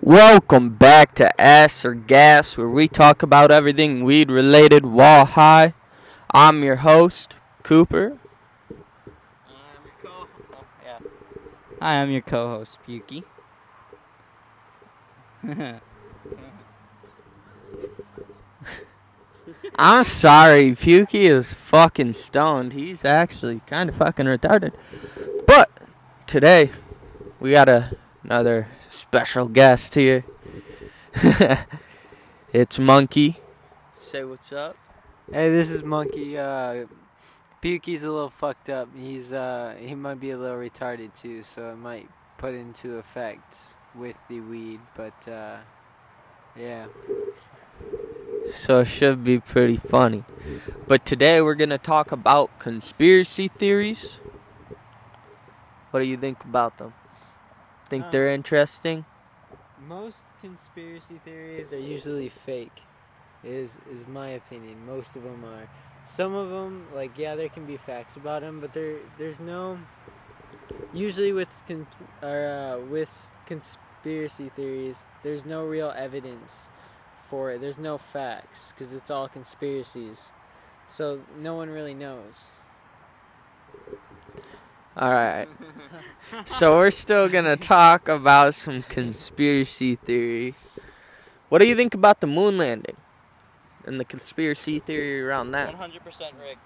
Welcome back to Ass or Gas, where we talk about everything weed related while high. I'm your host, Cooper. I'm your co- oh, yeah. Hi, I'm your co-host, Pukey. I'm sorry, Pukey is fucking stoned. He's actually kind of fucking retarded. But today, we got a, another special guest here. it's Monkey. Say what's up. Hey, this is Monkey. Uh, Pukey's a little fucked up. He's uh, he might be a little retarded too, so it might put into effect with the weed. But uh, yeah, so it should be pretty funny. But today we're gonna talk about conspiracy theories. What do you think about them? Think they're Uh, interesting? most conspiracy theories are usually fake. Is is my opinion. Most of them are. Some of them, like yeah, there can be facts about them, but there there's no. Usually with con- or, uh, with conspiracy theories, there's no real evidence for it. There's no facts because it's all conspiracies. So no one really knows. All right. so we're still gonna talk about some conspiracy theories. What do you think about the moon landing and the conspiracy theory around that? 100% rigged.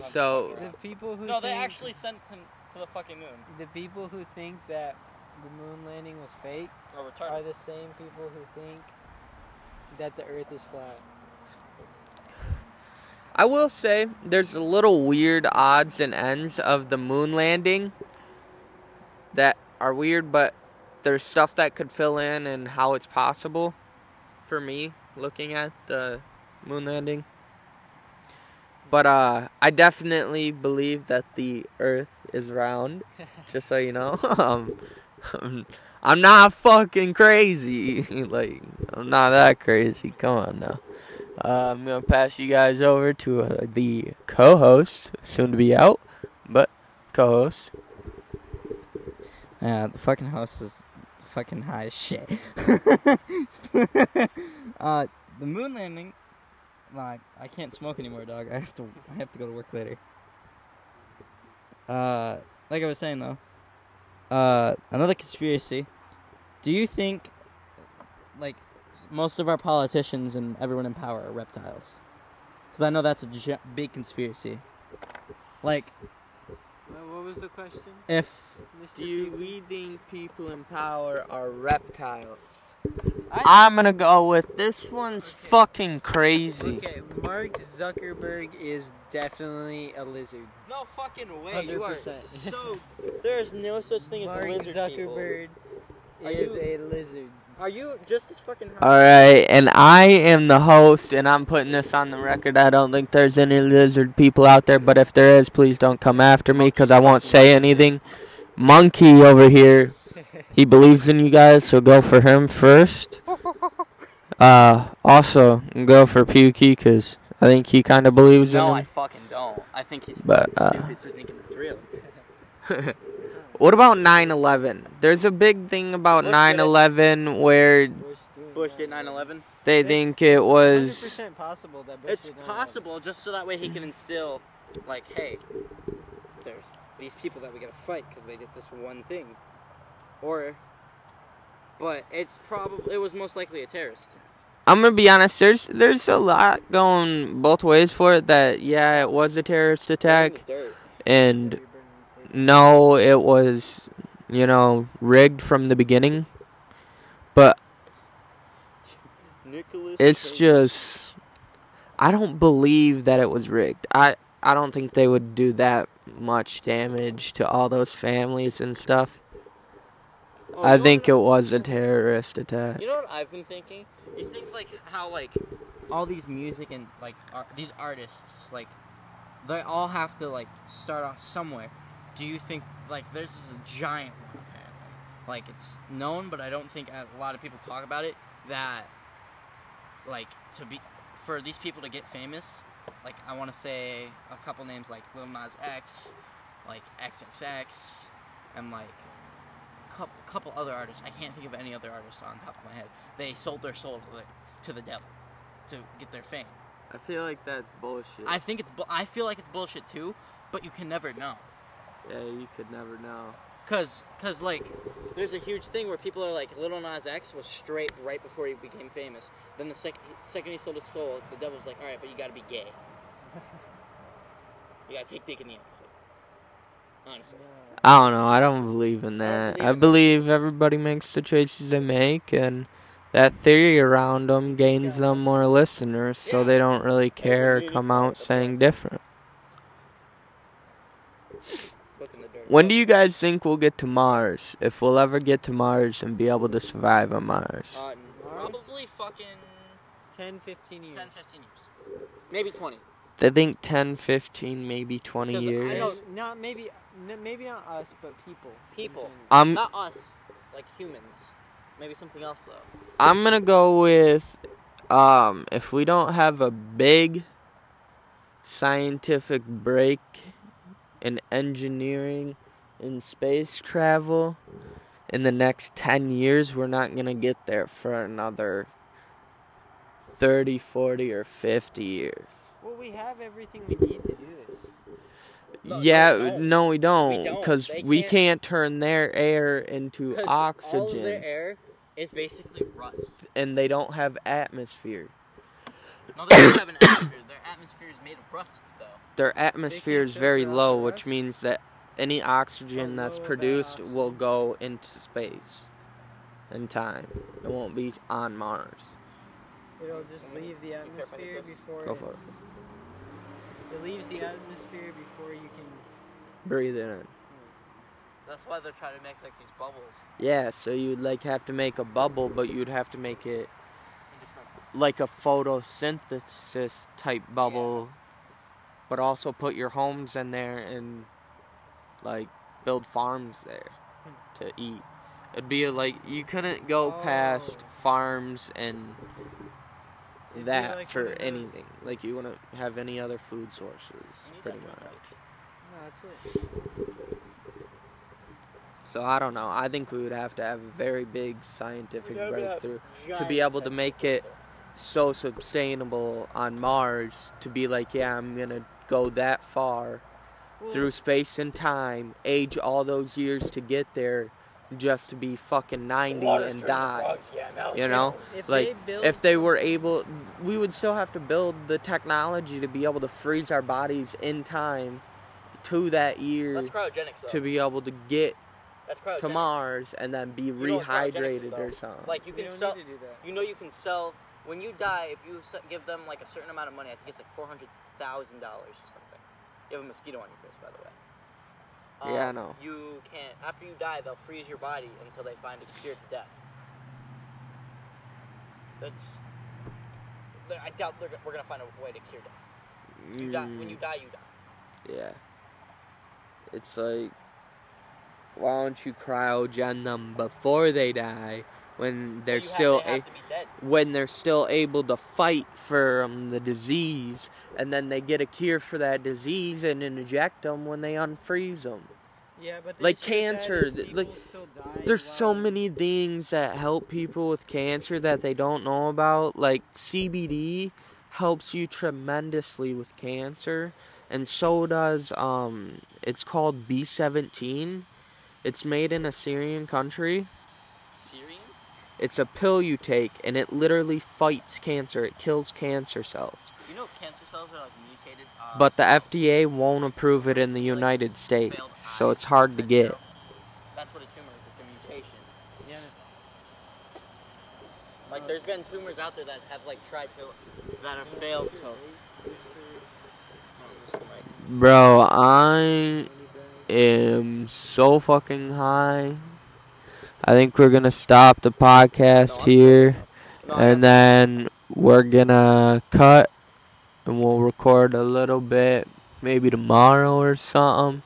So The people who No, they actually sent him to the fucking moon. the people who think that the moon landing was fake are the same people who think that the Earth is flat. I will say there's a little weird odds and ends of the moon landing that are weird, but there's stuff that could fill in and how it's possible for me looking at the moon landing. But uh, I definitely believe that the Earth is round. just so you know, um, I'm not fucking crazy. like I'm not that crazy. Come on now. Uh, I'm gonna pass you guys over to uh, the co-host, soon to be out, but co-host. Yeah, the fucking house is fucking high as shit. uh, the moon landing. Like, I can't smoke anymore, dog. I have to. I have to go to work later. Uh, like I was saying though. Uh, another conspiracy. Do you think, most of our politicians and everyone in power are reptiles? Because I know that's a gi- big conspiracy. Like, what was the question? if Mr. Do you Pete? we think people in power are reptiles? I- I'm gonna go with this one's fucking crazy. Okay, Mark Zuckerberg is definitely a lizard. No fucking way. You are so. There is no such thing as a lizard people. Zuckerberg Are is you- a lizard. Are you just as fucking? All right, and I am the host, and I'm putting this on the record. I don't think there's any lizard people out there, but if there is, please don't come after me because I won't say anything. Monkey over here, he believes in you guys, so go for him first. Uh, also go for Pukey because I think he kind of believes No, in I him. fucking don't. I think he's But, fucking uh, stupid for thinking it's real. What about 9/11? There's a big thing about Bush 9/11 where Bush, doing did 9/11. they It's- think it was 100% possible that Bush It's did 9/11. possible, just so that way he can instill, like, hey, there's these people that we gotta fight because they did this one thing, or, but it's probably it was most likely a terrorist. I'm gonna be honest. There's there's a lot going both ways for it. That yeah, it was a terrorist attack, and no, it was you know rigged from the beginning. But Nicholas. it's just I don't believe that it was rigged. I I don't think they would do that much damage to all those families and stuff. Oh, I think it was a terrorist attack. You know what I've been thinking? You think like how like all these music and like ar- these artists like they all have to like start off somewhere. Do you think like there's this giant one apparently? Like it's known, but I don't think a lot of people talk about it. That like to be for these people to get famous. Like I want to say a couple names like Lil Nas X, like XXX, and like couple, couple other artists. I can't think of any other artists on top of my head. They sold their soul to the, to the devil to get their fame. I feel like that's bullshit. I think it's. bu- I feel like it's bullshit too, but you can never know. Yeah, you could never know. Cause, cause like, there's a huge thing where people are like, Lil Nas X was straight right before he became famous. Then the sec- second he sold his soul, the devil's like, all right, but you gotta be gay. you gotta take dick in the ass. Like, honestly, I don't know. I don't believe in that. believe I believe everybody makes the choices they make, and that theory around them gains them more listeners, so Yeah. they don't really care or come out saying different. look in the dirt. When do you guys think we'll get to Mars? If we'll ever get to Mars and be able to survive on Mars? Uh, probably fucking 10, 15 years. 10, 15 years, maybe 20. They think 10, 15, maybe 20 'Cause I years. know- Not maybe, n- maybe not us, but people. People. general. I'm Not us, like humans. Maybe something else though. I'm gonna go with um if we don't have a big scientific break in engineering and space travel in the next 10 years we're not gonna get there for another 30 40 or 50 years Well, we have everything we need to do this. No, no, yeah we don't. no we don't because They we can't- can't turn their air into oxygen All of their air is basically rust. and they don't have atmosphere No, they don't have an atmosphere. Their atmosphere is made of rust, though. Their atmosphere is very low, which means that any oxygen that's low is that produced will go into space in time. It won't be on Mars. It'll just leave the atmosphere before Go for it. it leaves the atmosphere before you can. Breathe it in. That's why they're trying to make like these bubbles. Yeah, so you'd like have to make a bubble, but you'd have to make it like a photosynthesis type bubble, but also put your homes in there and like build farms there to eat. It'd be like you couldn't go oh. past Oh. farms and It'd that like for anything. Like you wouldn't have any other food sources, pretty much. No, that's it. So I don't know. I think we would have to have a very big scientific We'd have to have breakthrough to be able to make it so sustainable on Mars to be like, yeah, I'm gonna go that far Well, through space and time, age all those years to get there, just to be fucking 90 and die. You know, if like they build if they were able, we would still have to build the technology to be able to freeze our bodies in time to that year That's cryogenics, though. to be able to get That's to Mars and then be You know what cryogenics is, rehydrated or something. Like you can don't sell. to do that. You know you can sell when you die. If you give them like a certain amount of money, I think it's like four hundred thousand dollars or something. You have a mosquito on your face, by the way. Um, Yeah, I know. You can't. After you die, they'll freeze your body until they find a cure to death. That's. I doubt they're, we're gonna find a way to cure death. You die when you Mm, die. You die. Yeah. It's like, why don't you cryogen them before they die when they're have- still they a- have to be dead. when they're still able to fight from the disease, and then they get a cure for that disease and inject them when they unfreeze them. Yeah, but like issue with that cancer, like, There's so many things that help people with cancer that they don't know about. Like CBD helps you tremendously with cancer, and so does um. It's called B17. It's made in a Syrian country. Syrian. It's a pill you take, and it literally fights cancer. It kills cancer cells. You know, cancer cells are like mutated. Uh, But the. FDA won't approve it in the United States, so it's hard to get. That's what a tumor is. It's a mutation. Yeah. Like there's been tumors out there that have like tried to that have failed to. Bro, I am so fucking high. I think we're gonna stop the podcast here, and then we're gonna cut, and we'll record a little bit, maybe tomorrow or something,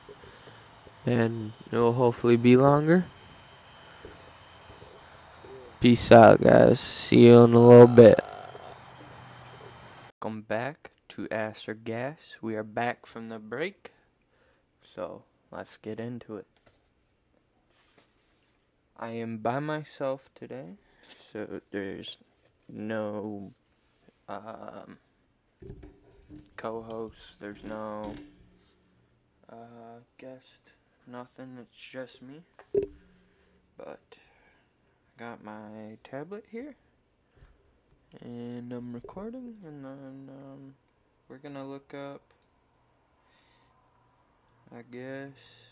and it'll hopefully be longer. Peace out, guys. See you in a little bit. Welcome back to Ass or Gas. We are back from the break, so let's get into it. I am by myself today, so there's no um, co-host. There's no uh, guest. Nothing. It's just me. But I got my tablet here, and I'm recording, and then um, we're gonna look up. I guess.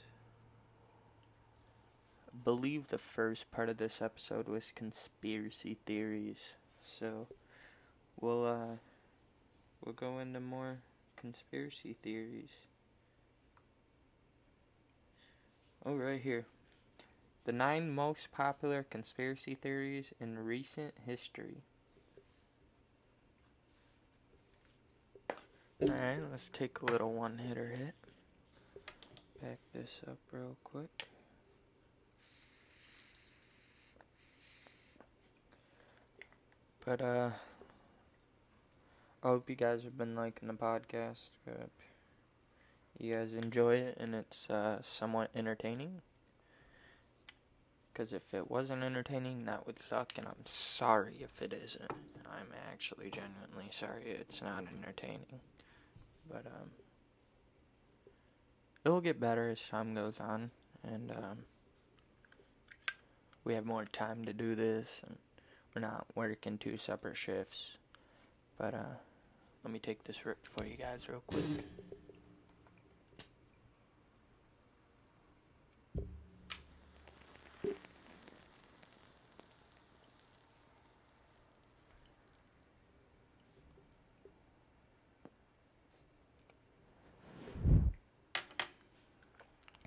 Believe the first part of this episode was conspiracy theories. So we'll uh we'll go into more conspiracy theories. Oh right here. The nine most popular conspiracy theories in recent history. Alright, let's take a little one hitter hit. Back this up real quick. But uh I hope you guys have been liking the podcast. You guys enjoy it and it's uh, somewhat entertaining. Because if it wasn't entertaining, that would suck, and I'm sorry if it isn't. I'm actually genuinely sorry it's not entertaining. But, um, it'll get better as time goes on, and, um, we have more time to do this, and we're not working two separate shifts. But, uh, let me take this rip for you guys real quick.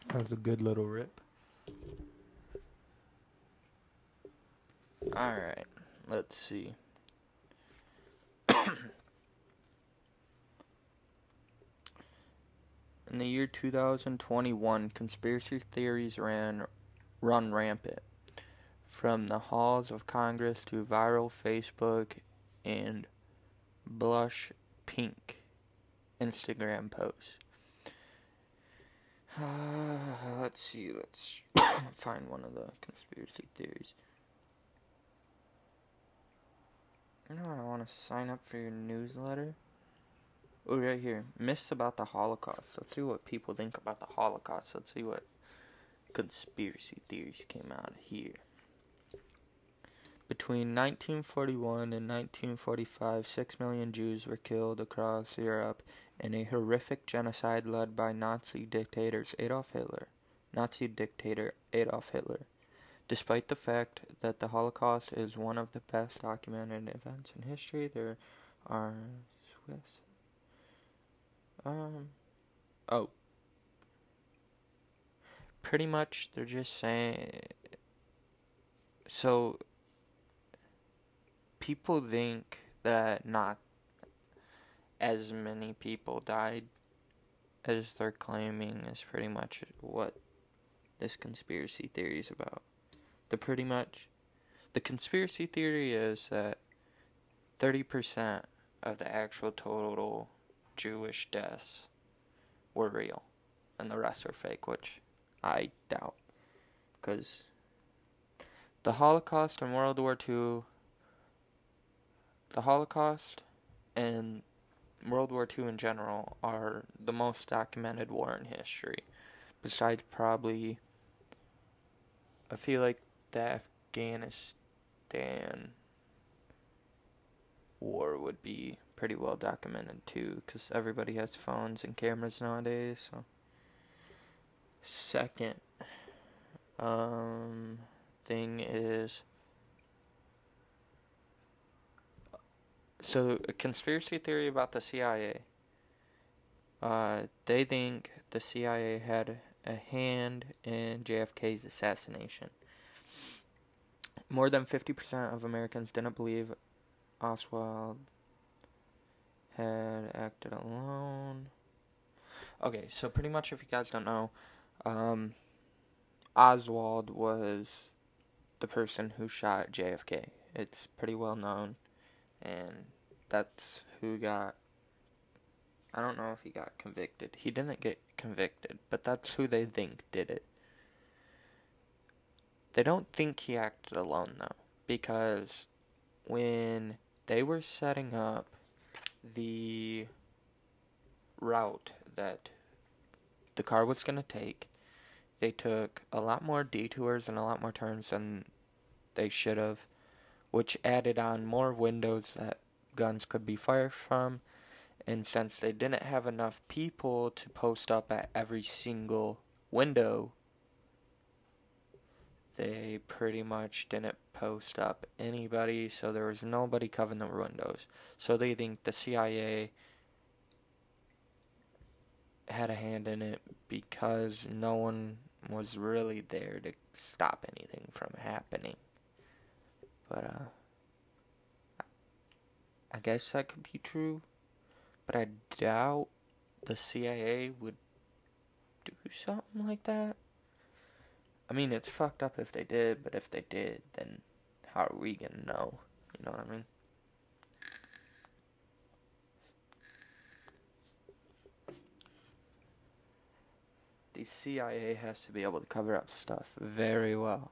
That was a good little rip. Alright, let's see. In the year 2021, conspiracy theories ran run rampant. From the halls of Congress to viral Facebook and blush pink Instagram posts. Uh, let's see, let's find one of the conspiracy theories. You know, I want to sign up for your newsletter. Oh, right here. Myths about the Holocaust. Let's see what people think about the Holocaust. Let's see what conspiracy theories came out here. Between 1941 and 1945, 6 million Jews were killed across Europe in a horrific genocide led by Nazi dictators Adolf Hitler. Nazi dictator Adolf Hitler. Despite the fact that the Holocaust is one of the best documented events in history, there are Swiss. Um. Oh. Pretty much, they're just saying. So. People think that not as many people died as they're claiming is pretty much what this conspiracy theory is about. The pretty much the conspiracy theory is that 30% of the actual total Jewish deaths were real and the rest are fake, which I doubt. Because the Holocaust and World War II, the Holocaust and World War II in general are the most documented war in history. Besides, probably, I feel like Afghanistan war would be pretty well documented too, because everybody has phones and cameras nowadays. So, second um, thing is so a conspiracy theory about the CIA. Uh, they think the CIA had a hand in JFK's assassination. More than 50% of Americans didn't believe Oswald had acted alone. Okay, so pretty much if you guys don't know, um, Oswald was the person who shot JFK. It's pretty well known, and that's who got. I don't know if he got convicted. He didn't get convicted, but that's who they think did it. They don't think he acted alone though, because when they were setting up the route that the car was going to take, they took a lot more detours and a lot more turns than they should have, which added on more windows that guns could be fired from. And since they didn't have enough people to post up at every single window, they pretty much didn't post up anybody, so there was nobody covering the windows. So they think the CIA had a hand in it because no one was really there to stop anything from happening. But uh I guess that could be true, but I doubt the CIA would do something like that. I mean, it's fucked up if they did, but if they did, then how are we gonna know? You know what I mean? The CIA has to be able to cover up stuff very well.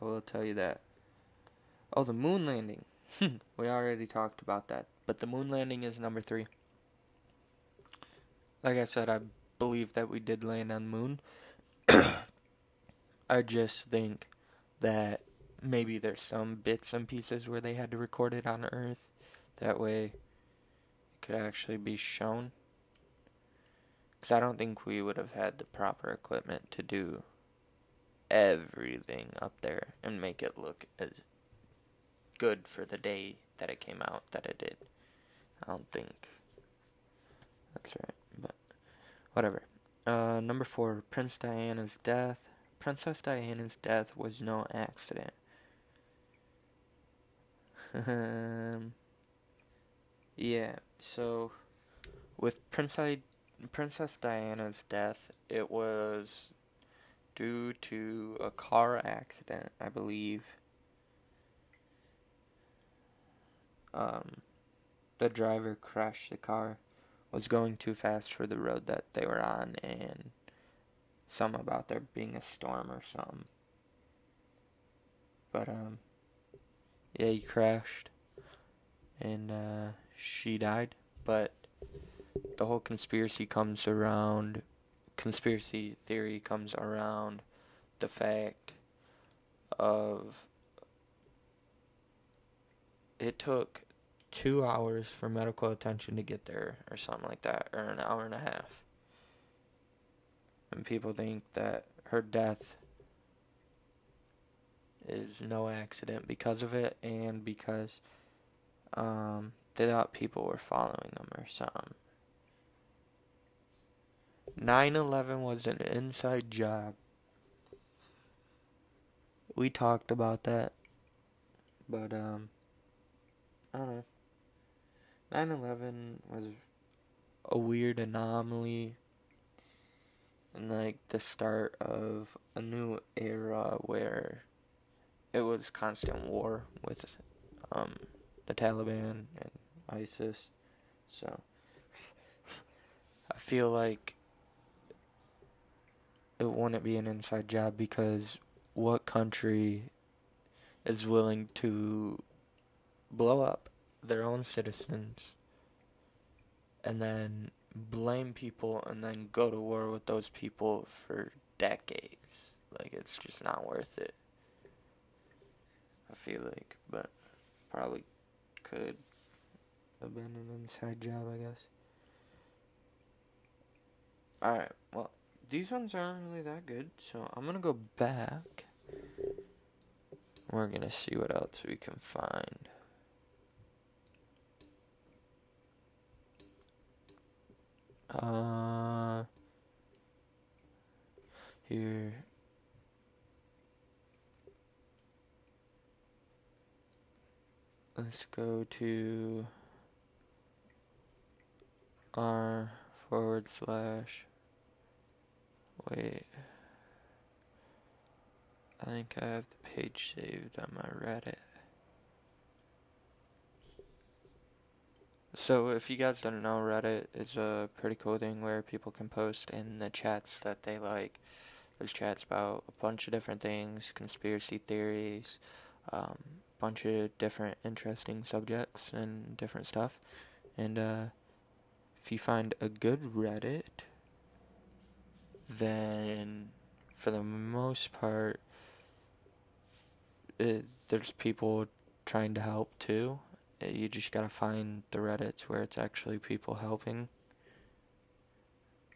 I will tell you that. Oh, the moon landing. we already talked about that. But the moon landing is number three. Like I said, I believe that we did land on the moon. I just think that maybe there's some bits and pieces where they had to record it on Earth. That way it could actually be shown. Because I don't think we would have had the proper equipment to do everything up there and make it look as good for the day that it came out that it did. I don't think that's right, but whatever. Uh, number four, Prince Diana's death. Princess Diana's death was no accident. Um, yeah, so with Princess Princess Diana's death, it was due to a car accident, I believe. Um, the driver crashed the car, was going too fast for the road that they were on, and some about there being a storm or something. But um, yeah, he crashed, and uh, she died. But the whole conspiracy comes around conspiracy theory comes around the fact of it took two hours for medical attention to get there or something like that or an hour and a half and people think that her death is no accident because of it and because um, they thought people were following them or something 9/11 was an inside job. We talked about that. But um I don't know. 9/11 was a weird anomaly like the start of a new era where it was constant war with um the Taliban and ISIS. So I feel like it wouldn't be an inside job because what country is willing to blow up their own citizens and then blame people and then go to war with those people for decades? Like, it's just not worth it. I feel like, but probably could have been an inside job, I guess. Alright, well, these ones aren't really that good, so I'm gonna go back. We're gonna see what else we can find. Uh, here. Let's go to r forward slash Wait. I think I have the page saved on my Reddit. So if you guys don't know, Reddit is a pretty cool thing where people can post in the chats that they like. There's chats about a bunch of different things, conspiracy theories, um, bunch of different interesting subjects and different stuff. And uh, if you find a good Reddit, then for the most part, it, there's people trying to help too. Uh, You just gotta find the Reddits where it's actually people helping.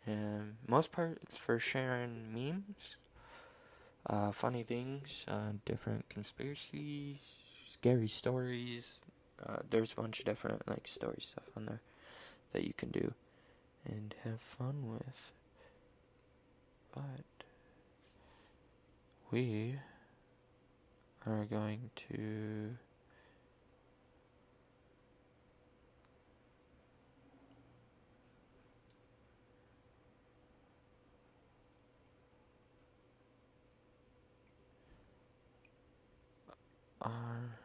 And most part, it's for sharing memes, uh, funny things, uh, different conspiracies, scary stories. Uh, there's a bunch of different like story stuff on there that you can do and have fun with. But we are going to r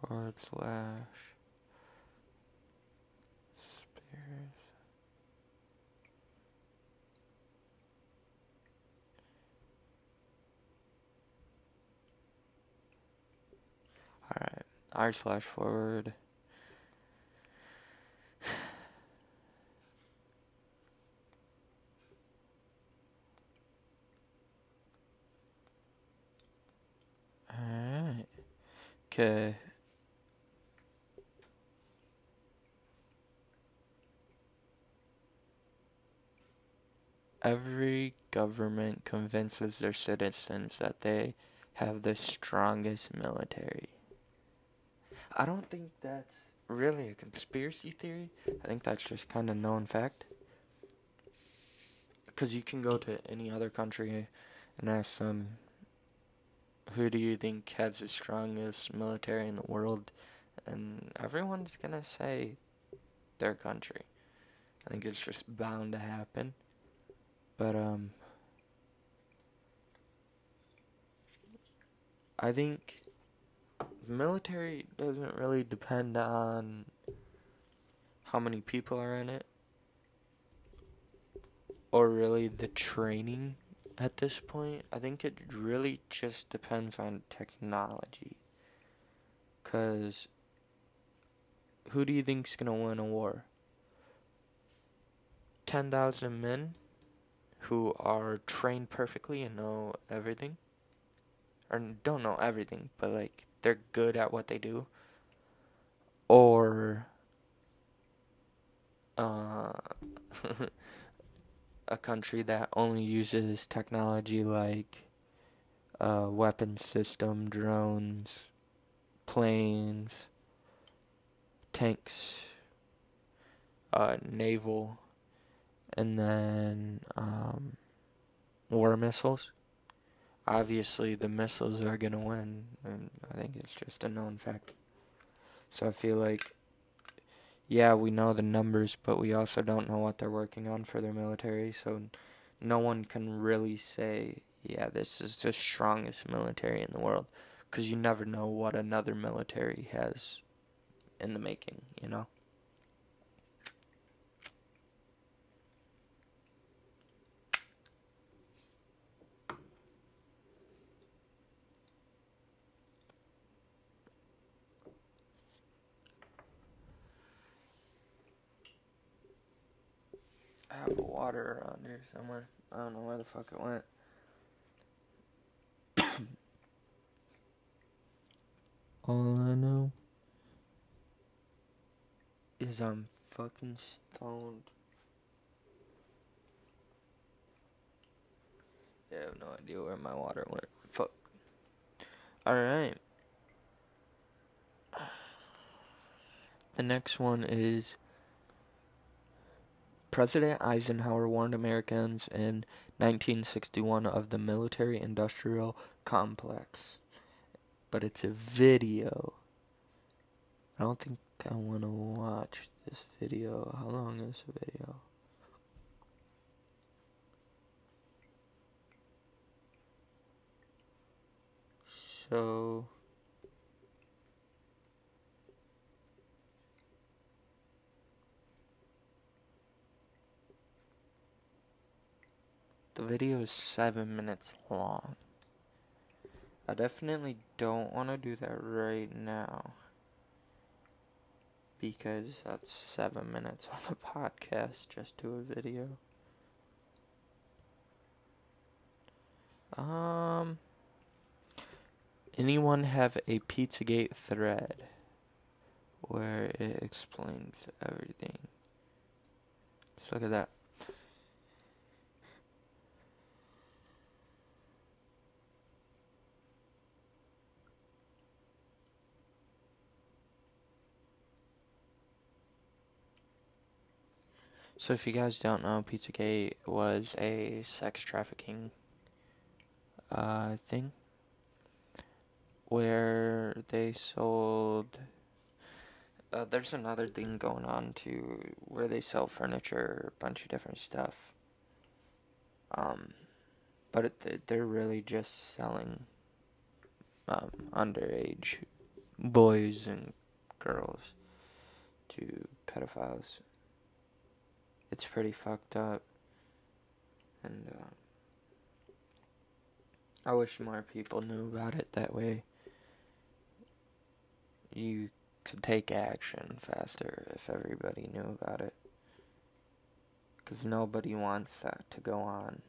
forward slash spears. Alright, r slash forward Alright. Okay. Every government convinces their citizens that they have the strongest military. I don't think that's really a conspiracy theory. I think that's just kind of known fact. Because you can go to any other country and ask them, who do you think has the strongest military in the world? And everyone's gonna say their country. I think it's just bound to happen. But, um, I think military doesn't really depend on how many people are in it or really the training at this point. I think it really just depends on technology. Cuz who do you think's going to win a war? 10,000 men who are trained perfectly and know everything or don't know everything, but like they're good at what they do, or uh, a country that only uses technology like uh, weapon system, drones, planes, tanks, uh, naval, and then um, war missiles obviously the missiles are going to win, and I think it's just a known fact. So I feel like, yeah, we know the numbers, but we also don't know what they're working on for their military, so no one can really say, yeah, this is the strongest military in the world, because you never know what another military has in the making, you know? I have water around here somewhere. I don't know where the fuck it went. All I know is I'm fucking stoned. Yeah, I have no idea where my water went. Fuck. Alright. The next one is President Eisenhower warned Americans in 1961 of the military industrial complex. But it's a video. I don't think I want to watch this video. How long is the video? So. The video is seven minutes long. I definitely don't want to do that right now. Because that's seven minutes on a podcast just to a video. Um. Anyone have a Pizzagate thread where it explains everything? Just look at that. So if you guys don't know, Pizzagate was a sex trafficking uh, thing where they sold. Uh, there's another thing going on too, where they sell furniture, a bunch of different stuff. Um, but it, they're really just selling um, underage boys and girls to pedophiles. It's pretty fucked up, and uh, I wish more people knew about it that way you could take action faster if everybody knew about it. Because nobody wants that to go on,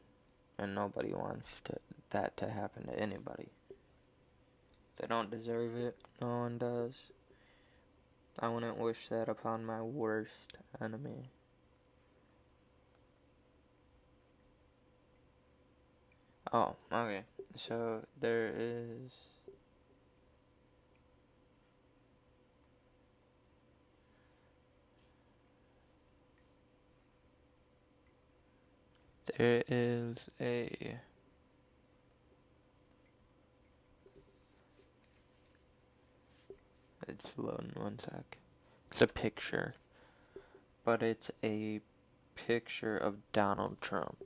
and nobody wants to, that to happen to anybody. They don't deserve it, no one does. I wouldn't wish that upon my worst enemy. Oh, okay. So there is There is a It's loading one sec. It's a picture. But it's a picture of Donald Trump.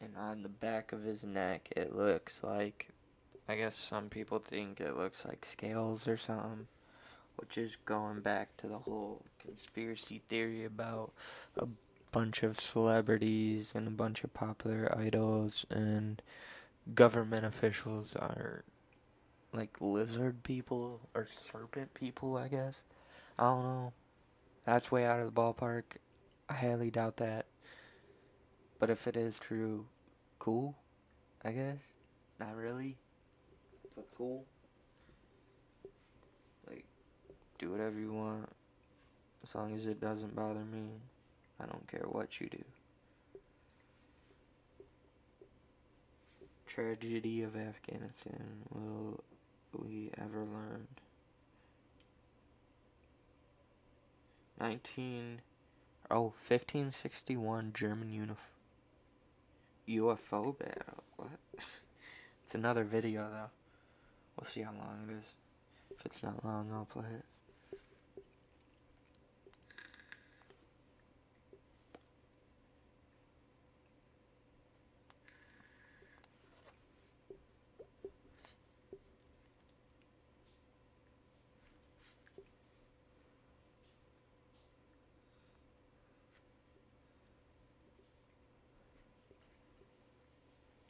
And on the back of his neck, it looks like. I guess some people think it looks like scales or something. Which is going back to the whole conspiracy theory about a bunch of celebrities and a bunch of popular idols and government officials are like lizard people or serpent people, I guess. I don't know. That's way out of the ballpark. I highly doubt that. But if it is true, cool, I guess. Not really, but cool. Like, do whatever you want, as long as it doesn't bother me. I don't care what you do. Tragedy of Afghanistan. Will we ever learn? 19 oh 1561 German unif- UFO battle. What? it's another video though. We'll see how long it is. If it's not long, I'll play it.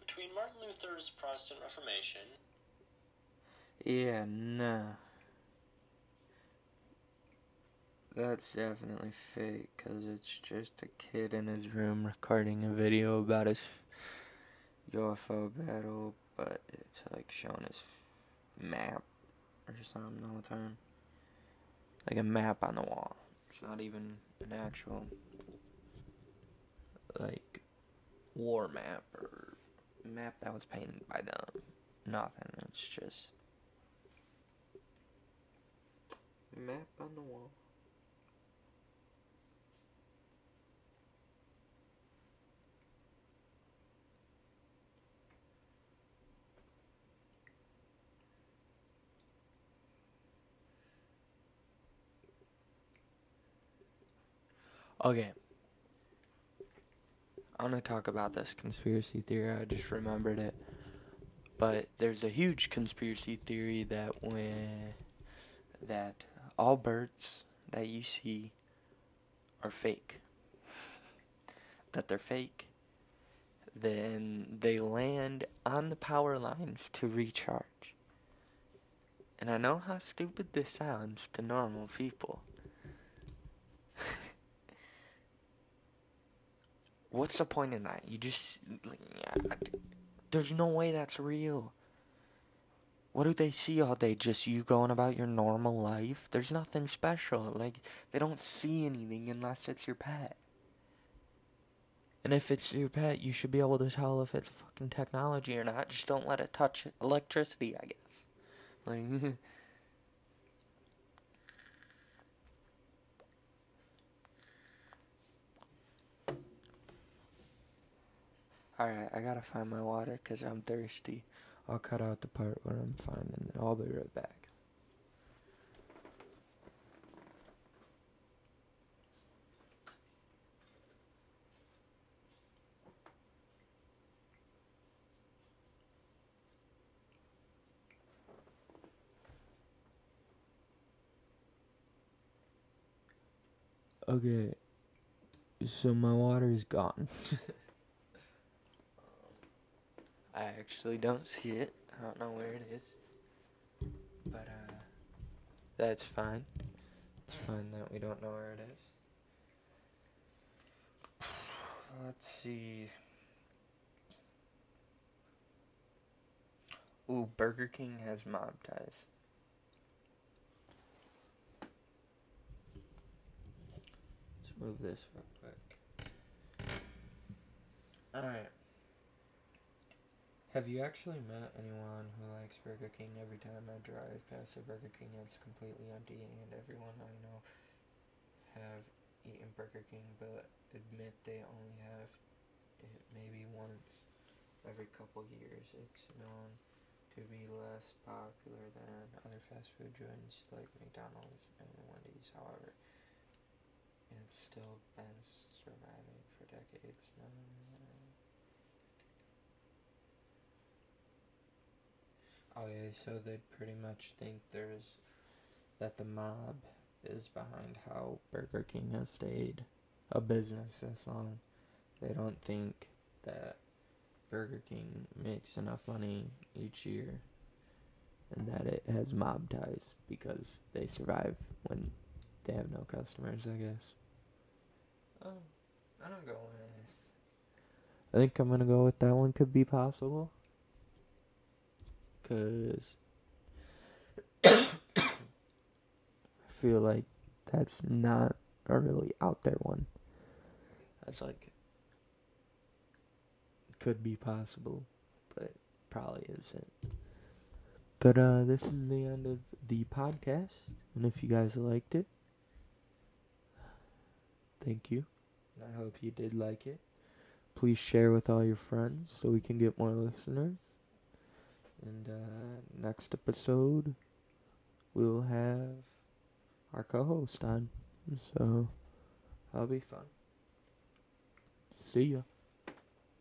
Between Martin Luther's Protestant Reformation Yeah, nah. That's definitely fake, because it's just a kid in his room recording a video about his UFO battle, but it's like showing his map or something all the time. Like a map on the wall. It's not even an actual, like, war map or map that was painted by them. Nothing. It's just map on the wall. Okay. I'm gonna talk about this conspiracy theory. I just remembered it. But there's a huge conspiracy theory that when that all birds that you see are fake. that they're fake, then they land on the power lines to recharge. And I know how stupid this sounds to normal people. What's the point in that? You just. There's no way that's real. What do they see all day? Just you going about your normal life? There's nothing special. Like, they don't see anything unless it's your pet. And if it's your pet, you should be able to tell if it's fucking technology or not. Just don't let it touch electricity, I guess. Like, Alright, I gotta find my water because I'm thirsty. I'll cut out the part where I'm finding it. I'll be right back. Okay, so my water is gone. I actually don't see it. I don't know where it is. But, uh, that's fine. It's fine that we don't know where it is. Let's see. Ooh, Burger King has mob ties. Let's move this real quick. Alright. Have you actually met anyone who likes Burger King every time I drive past a Burger King it's completely empty and everyone I know have eaten Burger King but admit they only have it maybe once every couple years. It's known to be less popular than other fast food joints like McDonald's and Wendy's, however. It's still been surviving for decades now. Okay, so they pretty much think there's that the mob is behind how Burger King has stayed a business this long. They don't think that Burger King makes enough money each year and that it has mob ties because they survive when they have no customers, I guess. Oh, I don't go with. I think I'm gonna go with that one could be possible. Cause I feel like that's not a really out there one. That's like could be possible, but probably isn't. But uh this is the end of the podcast. And if you guys liked it, thank you. I hope you did like it. Please share with all your friends so we can get more listeners. And uh, next episode, we'll have our co host on. So that'll be fun. See ya.